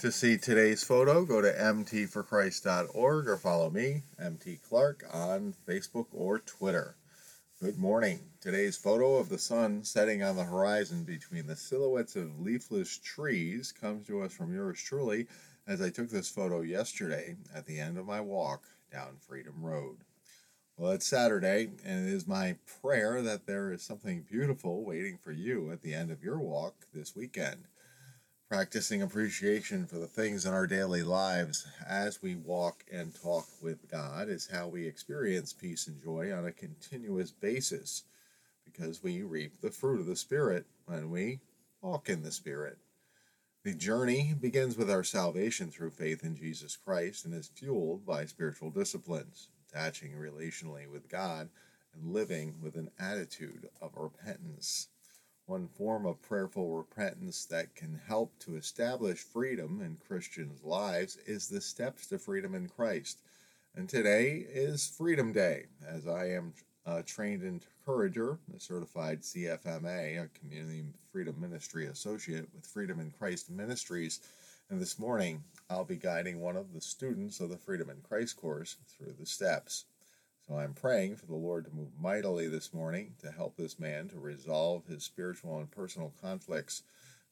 To see today's photo, go to mtforchrist.org or follow me, MT Clark, on Facebook or Twitter. Good morning. Today's photo of the sun setting on the horizon between the silhouettes of leafless trees comes to us from yours truly as I took this photo yesterday at the end of my walk down Freedom Road. Well, it's Saturday, and it is my prayer that there is something beautiful waiting for you at the end of your walk this weekend. Practicing appreciation for the things in our daily lives as we walk and talk with God is how we experience peace and joy on a continuous basis because we reap the fruit of the Spirit when we walk in the Spirit. The journey begins with our salvation through faith in Jesus Christ and is fueled by spiritual disciplines, attaching relationally with God and living with an attitude of repentance one form of prayerful repentance that can help to establish freedom in Christians' lives is the steps to freedom in Christ. And today is Freedom Day, as I am a trained encourager, a certified CFMA, a Community Freedom Ministry Associate with Freedom in Christ Ministries. And this morning, I'll be guiding one of the students of the Freedom in Christ course through the steps. So I'm praying for the Lord to move mightily this morning to help this man to resolve his spiritual and personal conflicts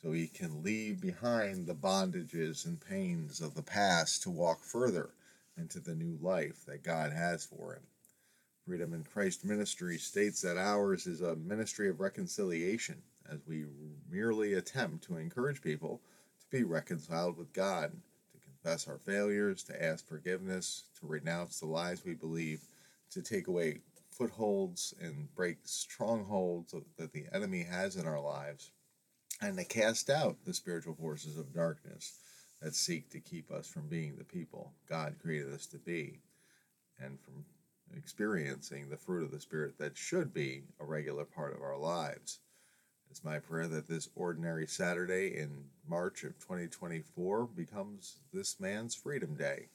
so he can leave behind the bondages and pains of the past to walk further into the new life that God has for him. Freedom in Christ Ministry states that ours is a ministry of reconciliation as we merely attempt to encourage people to be reconciled with God, to confess our failures, to ask forgiveness, to renounce the lies we believe to take away footholds and break strongholds that the enemy has in our lives, and to cast out the spiritual forces of darkness that seek to keep us from being the people God created us to be, and from experiencing the fruit of the Spirit that should be a regular part of our lives. It's my prayer that this ordinary Saturday in March of 2024 becomes this man's Freedom Day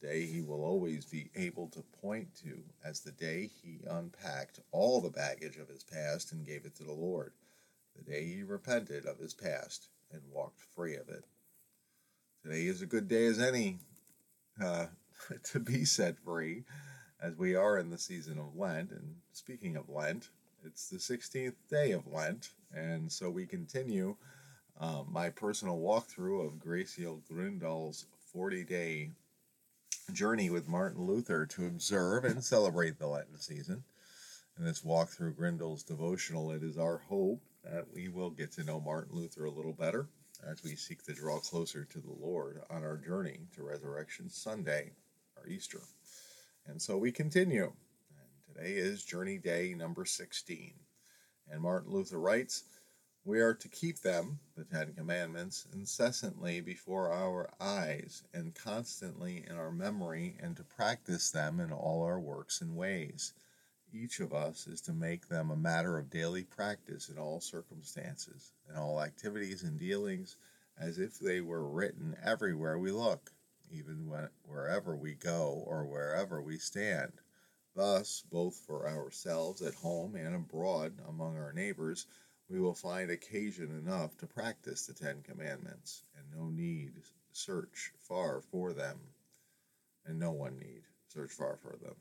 day he will always be able to point to as the day he unpacked all the baggage of his past and gave it to the Lord, the day he repented of his past and walked free of it. Today is a good day as any uh, to be set free, as we are in the season of Lent. And speaking of Lent, it's the 16th day of Lent, and so we continue um, my personal walkthrough of Graciela Grindal's 40 day journey with Martin Luther to observe and celebrate the Lenten season. In this walk through Grindal's devotional, it is our hope that we will get to know Martin Luther a little better as we seek to draw closer to the Lord on our journey to Resurrection Sunday, our Easter. And so we continue. And today is Journey Day number 16. And Martin Luther writes, we are to keep them, the Ten Commandments, incessantly before our eyes and constantly in our memory, and to practice them in all our works and ways. Each of us is to make them a matter of daily practice in all circumstances, in all activities and dealings, as if they were written everywhere we look, even when, wherever we go or wherever we stand. Thus, both for ourselves at home and abroad among our neighbors, we will find occasion enough to practice the Ten Commandments, and no need search far for them, and no one need search far for them.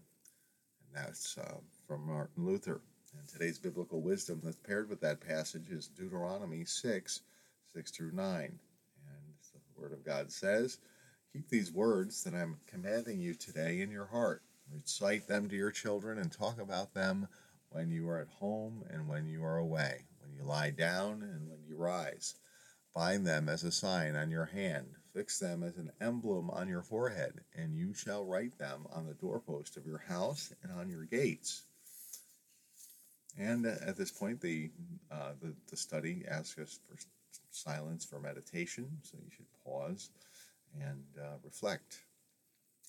And that's uh, from Martin Luther. And today's biblical wisdom that's paired with that passage is Deuteronomy 6 6 through 9. And the Word of God says, Keep these words that I'm commanding you today in your heart. Recite them to your children and talk about them when you are at home and when you are away you lie down and when you rise. Bind them as a sign on your hand, fix them as an emblem on your forehead, and you shall write them on the doorpost of your house and on your gates. And at this point, the, uh, the, the study asks us for silence for meditation, so you should pause and uh, reflect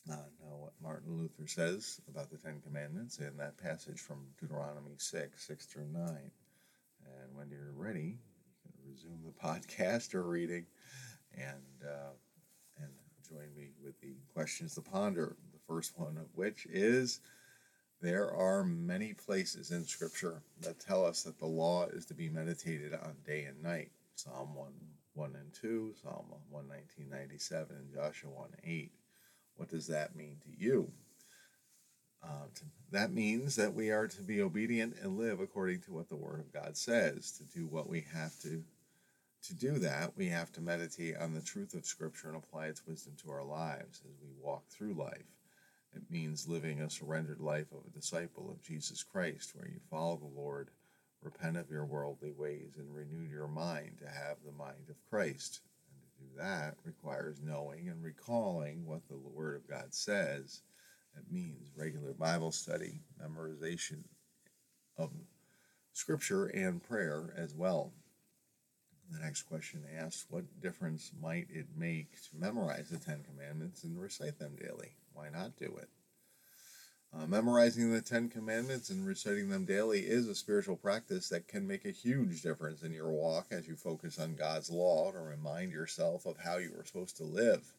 on uh, what Martin Luther says about the Ten Commandments in that passage from Deuteronomy 6 6 through 9. When you're ready, you can resume the podcast or reading and, uh, and join me with the questions to ponder. The first one of which is there are many places in Scripture that tell us that the law is to be meditated on day and night. Psalm 1 1 and 2, Psalm 119, 97, and Joshua 1 8. What does that mean to you? Uh, that means that we are to be obedient and live according to what the Word of God says. To do what we have to, to do that, we have to meditate on the truth of Scripture and apply its wisdom to our lives as we walk through life. It means living a surrendered life of a disciple of Jesus Christ, where you follow the Lord, repent of your worldly ways, and renew your mind to have the mind of Christ. And to do that requires knowing and recalling what the Word of God says that means regular Bible study, memorization of scripture, and prayer as well. The next question asks What difference might it make to memorize the Ten Commandments and recite them daily? Why not do it? Uh, memorizing the Ten Commandments and reciting them daily is a spiritual practice that can make a huge difference in your walk as you focus on God's law to remind yourself of how you are supposed to live.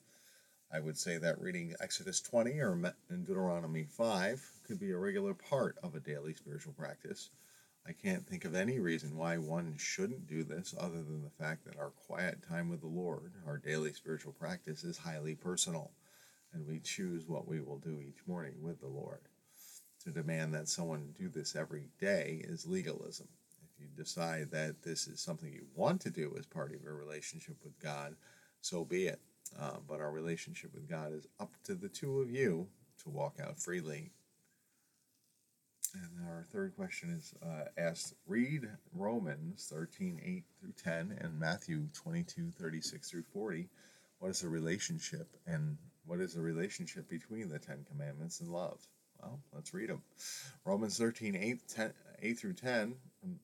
I would say that reading Exodus 20 or Deuteronomy 5 could be a regular part of a daily spiritual practice. I can't think of any reason why one shouldn't do this other than the fact that our quiet time with the Lord, our daily spiritual practice, is highly personal, and we choose what we will do each morning with the Lord. To demand that someone do this every day is legalism. If you decide that this is something you want to do as part of your relationship with God, so be it. Uh, but our relationship with God is up to the two of you to walk out freely. And our third question is uh, asked read Romans 13, 8 through 10, and Matthew 22, 36 through 40. What is the relationship and what is the relationship between the Ten Commandments and love? Well, let's read them. Romans 13, 8, 10, 8 through 10,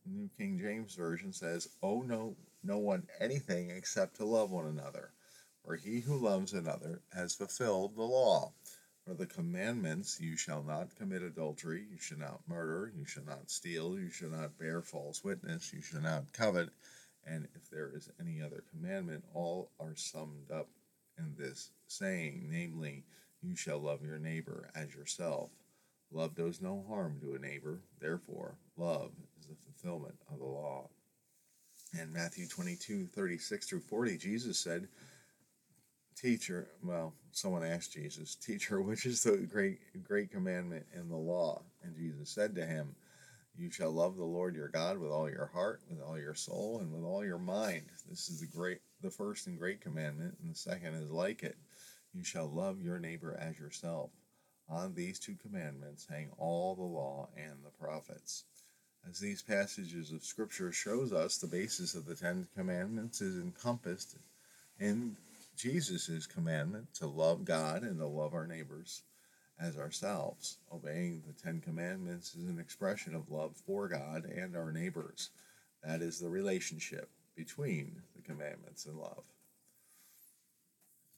New King James Version says, Oh, no, no one anything except to love one another for he who loves another has fulfilled the law. For the commandments, you shall not commit adultery, you shall not murder, you shall not steal, you shall not bear false witness, you shall not covet, and if there is any other commandment, all are summed up in this saying, namely, you shall love your neighbor as yourself. Love does no harm to a neighbor, therefore, love is the fulfillment of the law. In Matthew 22, 36 through 40, Jesus said, teacher well someone asked jesus teacher which is the great great commandment in the law? And jesus said to him you shall love the lord your god with all your heart with all your soul and with all your mind. This is the great the first and great commandment and the second is like it. You shall love your neighbor as yourself. On these two commandments hang all the law and the prophets. As these passages of scripture shows us the basis of the ten commandments is encompassed in Jesus' commandment to love God and to love our neighbors as ourselves. Obeying the Ten Commandments is an expression of love for God and our neighbors. That is the relationship between the commandments and love.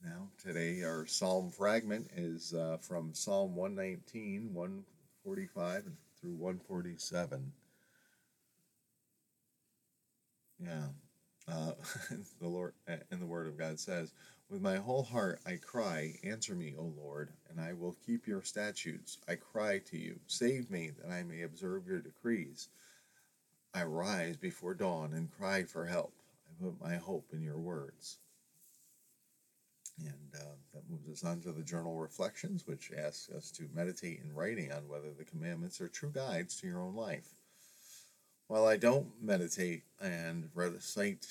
Now, today our psalm fragment is uh, from Psalm 119, 145 through 147. Yeah. Uh, the Lord and the Word of God says, "With my whole heart I cry, answer me, O Lord, and I will keep your statutes. I cry to you, save me, that I may observe your decrees. I rise before dawn and cry for help. I put my hope in your words." And uh, that moves us on to the journal reflections, which asks us to meditate in writing on whether the commandments are true guides to your own life. While I don't meditate and recite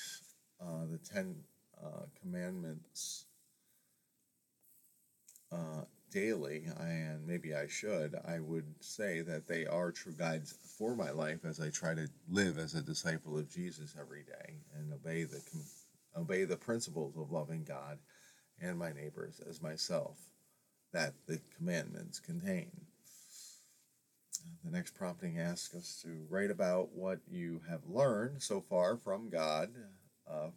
uh, the Ten uh, Commandments uh, daily, and maybe I should, I would say that they are true guides for my life as I try to live as a disciple of Jesus every day and obey the obey the principles of loving God and my neighbors as myself that the commandments contain. The next prompting asks us to write about what you have learned so far from God, uh,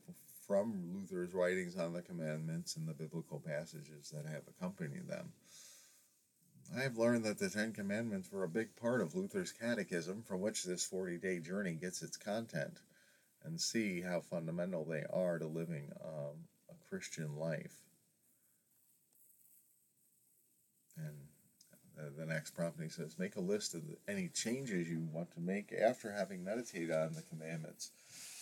from Luther's writings on the commandments and the biblical passages that have accompanied them. I have learned that the Ten Commandments were a big part of Luther's catechism from which this 40 day journey gets its content, and see how fundamental they are to living um, a Christian life. And uh, the next prompt, and he says, Make a list of any changes you want to make after having meditated on the commandments.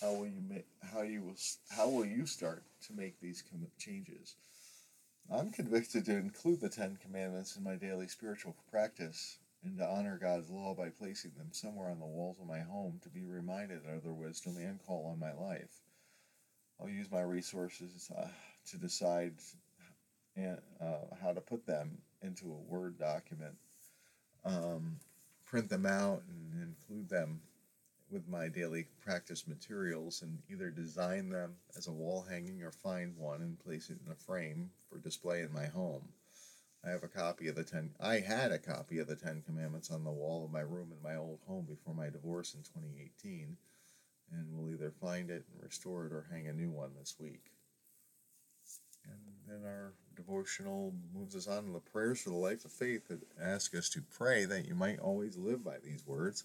How will you make? How you will? How will you start to make these com- changes? I'm convicted to include the Ten Commandments in my daily spiritual practice and to honor God's law by placing them somewhere on the walls of my home to be reminded of their wisdom and call on my life. I'll use my resources uh, to decide and uh, how to put them into a Word document, um, print them out, and include them with my daily practice materials, and either design them as a wall hanging or find one and place it in a frame for display in my home. I have a copy of the ten. I had a copy of the Ten Commandments on the wall of my room in my old home before my divorce in 2018, and we'll either find it and restore it or hang a new one this week. And then our devotional moves us on to the prayers for the life of faith that ask us to pray that you might always live by these words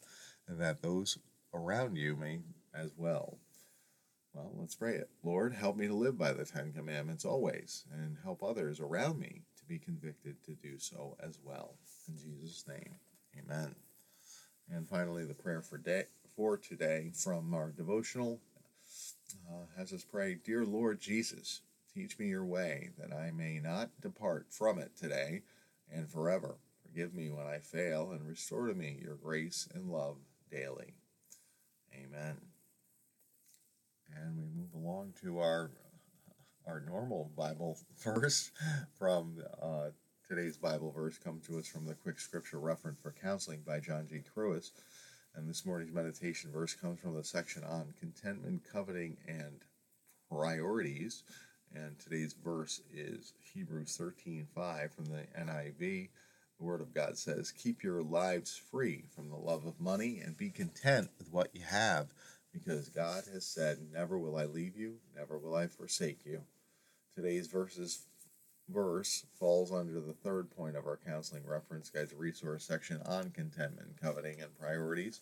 and that those around you may as well. Well, let's pray it. Lord, help me to live by the Ten Commandments always and help others around me to be convicted to do so as well. In Jesus' name, amen. And finally, the prayer for, day, for today from our devotional uh, has us pray Dear Lord Jesus, Teach me your way, that I may not depart from it today and forever. Forgive me when I fail, and restore to me your grace and love daily. Amen. And we move along to our our normal Bible verse from uh, today's Bible verse comes to us from the quick scripture reference for counseling by John G. Kruis. And this morning's meditation verse comes from the section on contentment, coveting, and priorities and today's verse is Hebrews 13:5 from the NIV. The Word of God says, Keep your lives free from the love of money and be content with what you have, because God has said, Never will I leave you, never will I forsake you. Today's verses verse falls under the third point of our counseling reference guide's resource section on contentment, coveting, and priorities.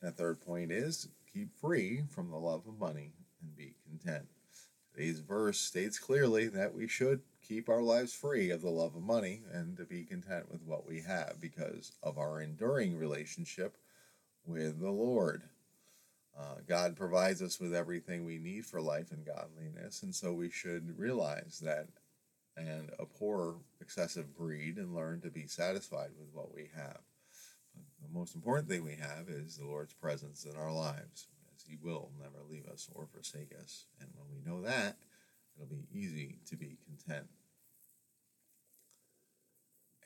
That third point is keep free from the love of money and be content. Today's verse states clearly that we should keep our lives free of the love of money and to be content with what we have because of our enduring relationship with the Lord. Uh, God provides us with everything we need for life and godliness, and so we should realize that and abhor excessive greed and learn to be satisfied with what we have. But the most important thing we have is the Lord's presence in our lives. He will never leave us or forsake us. And when we know that, it'll be easy to be content.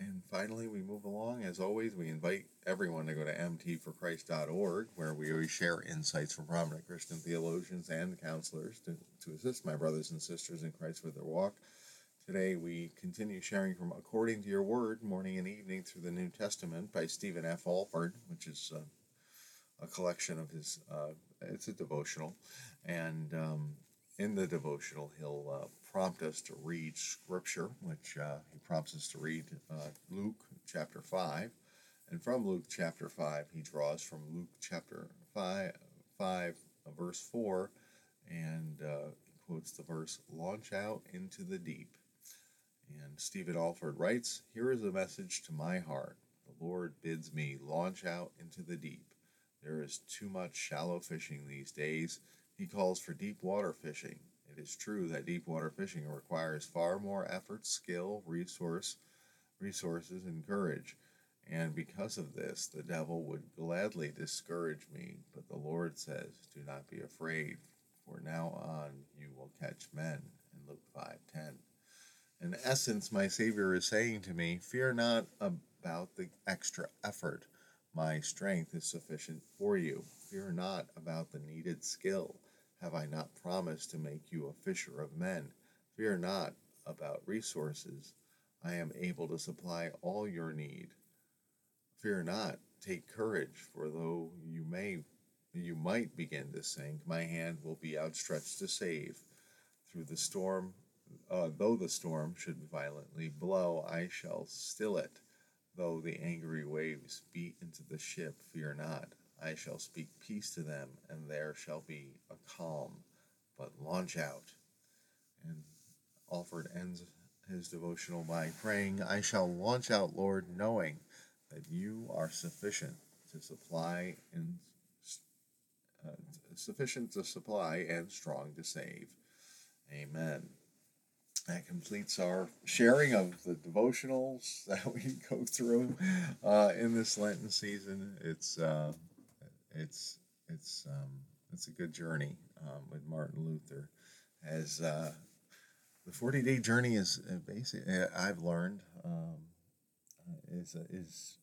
And finally, we move along. As always, we invite everyone to go to mtforchrist.org, where we always share insights from prominent Christian theologians and counselors to, to assist my brothers and sisters in Christ with their walk. Today, we continue sharing from According to Your Word, morning and evening through the New Testament by Stephen F. Olford, which is uh, a collection of his uh, it's a devotional, and um, in the devotional, he'll uh, prompt us to read scripture, which uh, he prompts us to read uh, Luke chapter 5. And from Luke chapter 5, he draws from Luke chapter 5, 5 uh, verse 4, and uh, he quotes the verse, Launch out into the deep. And Stephen Olford writes, Here is a message to my heart. The Lord bids me launch out into the deep. There is too much shallow fishing these days. He calls for deep water fishing. It is true that deep water fishing requires far more effort, skill, resource, resources, and courage. And because of this, the devil would gladly discourage me. But the Lord says, Do not be afraid, for now on you will catch men. In Luke 5:10. In essence, my Savior is saying to me, Fear not about the extra effort. My strength is sufficient for you. Fear not about the needed skill. Have I not promised to make you a fisher of men? Fear not about resources. I am able to supply all your need. Fear not, take courage, for though you may you might begin to sink, my hand will be outstretched to save. Through the storm, uh, though the storm should violently blow, I shall still it. Though the angry waves beat into the ship, fear not. I shall speak peace to them, and there shall be a calm. But launch out. And Olford ends his devotional by praying, I shall launch out, Lord, knowing that you are sufficient to supply and uh, sufficient to supply and strong to save. Amen. That completes our sharing of the devotionals that we go through uh, in this Lenten season. It's uh, it's it's um, it's a good journey um, with Martin Luther. As uh, the forty day journey is uh, basic, uh, I've learned um, is a, is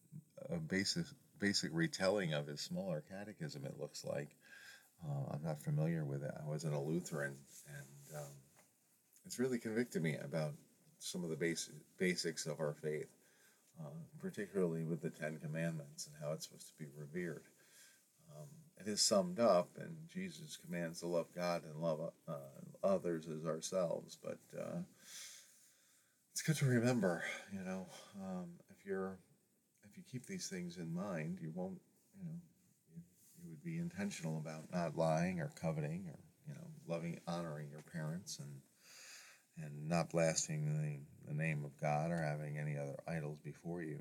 a basic basic retelling of his smaller catechism. It looks like uh, I'm not familiar with it. I wasn't a Lutheran, and um, it's really convicted me about some of the basic basics of our faith, uh, particularly with the Ten Commandments and how it's supposed to be revered. Um, it is summed up, and Jesus commands to love God and love uh, others as ourselves. But uh, it's good to remember, you know, um, if you're if you keep these things in mind, you won't, you know, you, you would be intentional about not lying or coveting or you know loving, honoring your parents and and not blaspheming the, the name of God or having any other idols before you.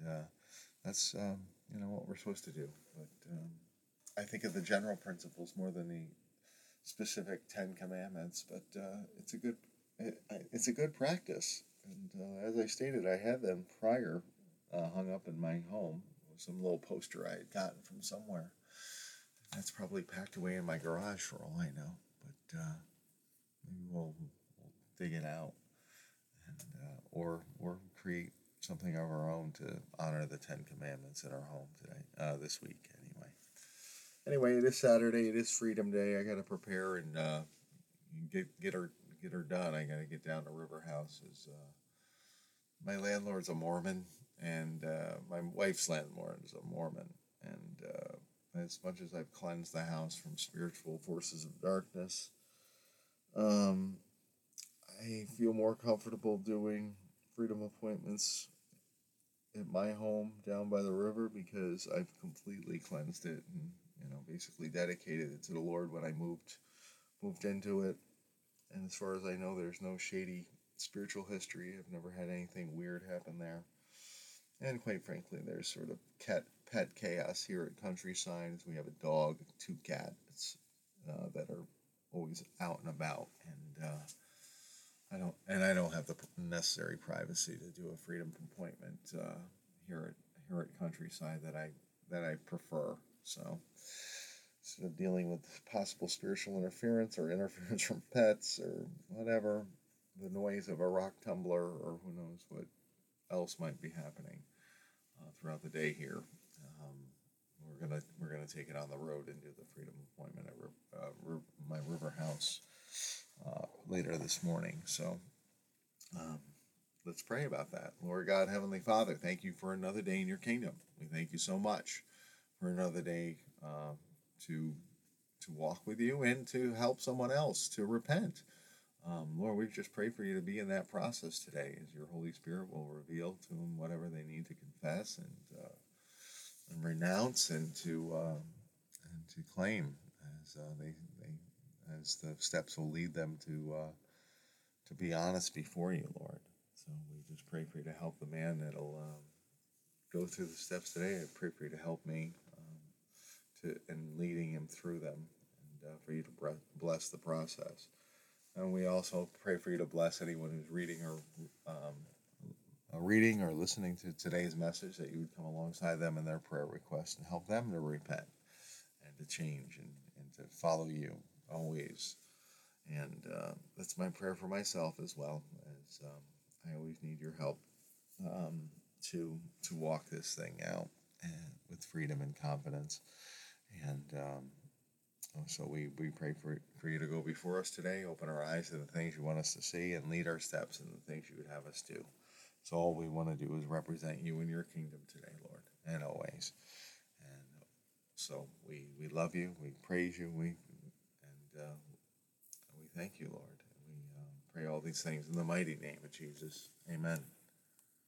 And uh, that's um, you know what we're supposed to do. But um, I think of the general principles more than the specific Ten Commandments. But uh, it's a good it, it's a good practice. And uh, as I stated, I had them prior uh, hung up in my home. Some little poster I had gotten from somewhere. That's probably packed away in my garage for all I know. But uh, maybe we'll dig it out, and uh, or or create something of our own to honor the Ten Commandments in our home today, uh, this week anyway. Anyway, it is Saturday. It is Freedom Day. I got to prepare and uh, get get her get her done. I got to get down to River House. Uh, my landlord's a Mormon, and uh, my wife's landlord is a Mormon, and uh, as much as I've cleansed the house from spiritual forces of darkness, um, I feel more comfortable doing freedom appointments at my home down by the river because I've completely cleansed it and you know basically dedicated it to the Lord when I moved moved into it. And as far as I know, there's no shady spiritual history. I've never had anything weird happen there. And quite frankly, there's sort of cat pet chaos here at Countryside. We have a dog, two cats uh, that are always out and about, and uh, I don't, and I don't have the necessary privacy to do a freedom appointment uh, here at here at Countryside that I that I prefer. So instead of dealing with possible spiritual interference or interference from pets or whatever, the noise of a rock tumbler or who knows what else might be happening uh, throughout the day here. Um, we're gonna we're gonna take it on the road and do the freedom appointment at uh, my river house uh, later this morning. So um, let's pray about that. Lord God, Heavenly Father, thank you for another day in your kingdom. We thank you so much for another day uh, to to walk with you and to help someone else to repent. Um, Lord, we just pray for you to be in that process today as your Holy Spirit will reveal to them whatever they need to confess and, uh, and renounce and to uh, and to claim as uh, they, they as the steps will lead them to uh, to be honest before you, Lord. So we just pray for you to help the man that'll um, go through the steps today. I pray for you to help me um, to in leading him through them, and uh, for you to bless the process. And we also pray for you to bless anyone who's reading or um, reading or listening to today's message, that you would come alongside them in their prayer request and help them to repent and to change and, and to follow you always. And uh, that's my prayer for myself as well, as um, I always need your help um, to to walk this thing out and, with freedom and confidence. And um, so we, we pray for, for you to go before us today, open our eyes to the things you want us to see, and lead our steps in the things you would have us do. So all we want to do is represent you in your kingdom today, Lord, and always. And so we, we love you, we praise you, we uh, we thank you, Lord. We uh, pray all these things in the mighty name of Jesus. Amen.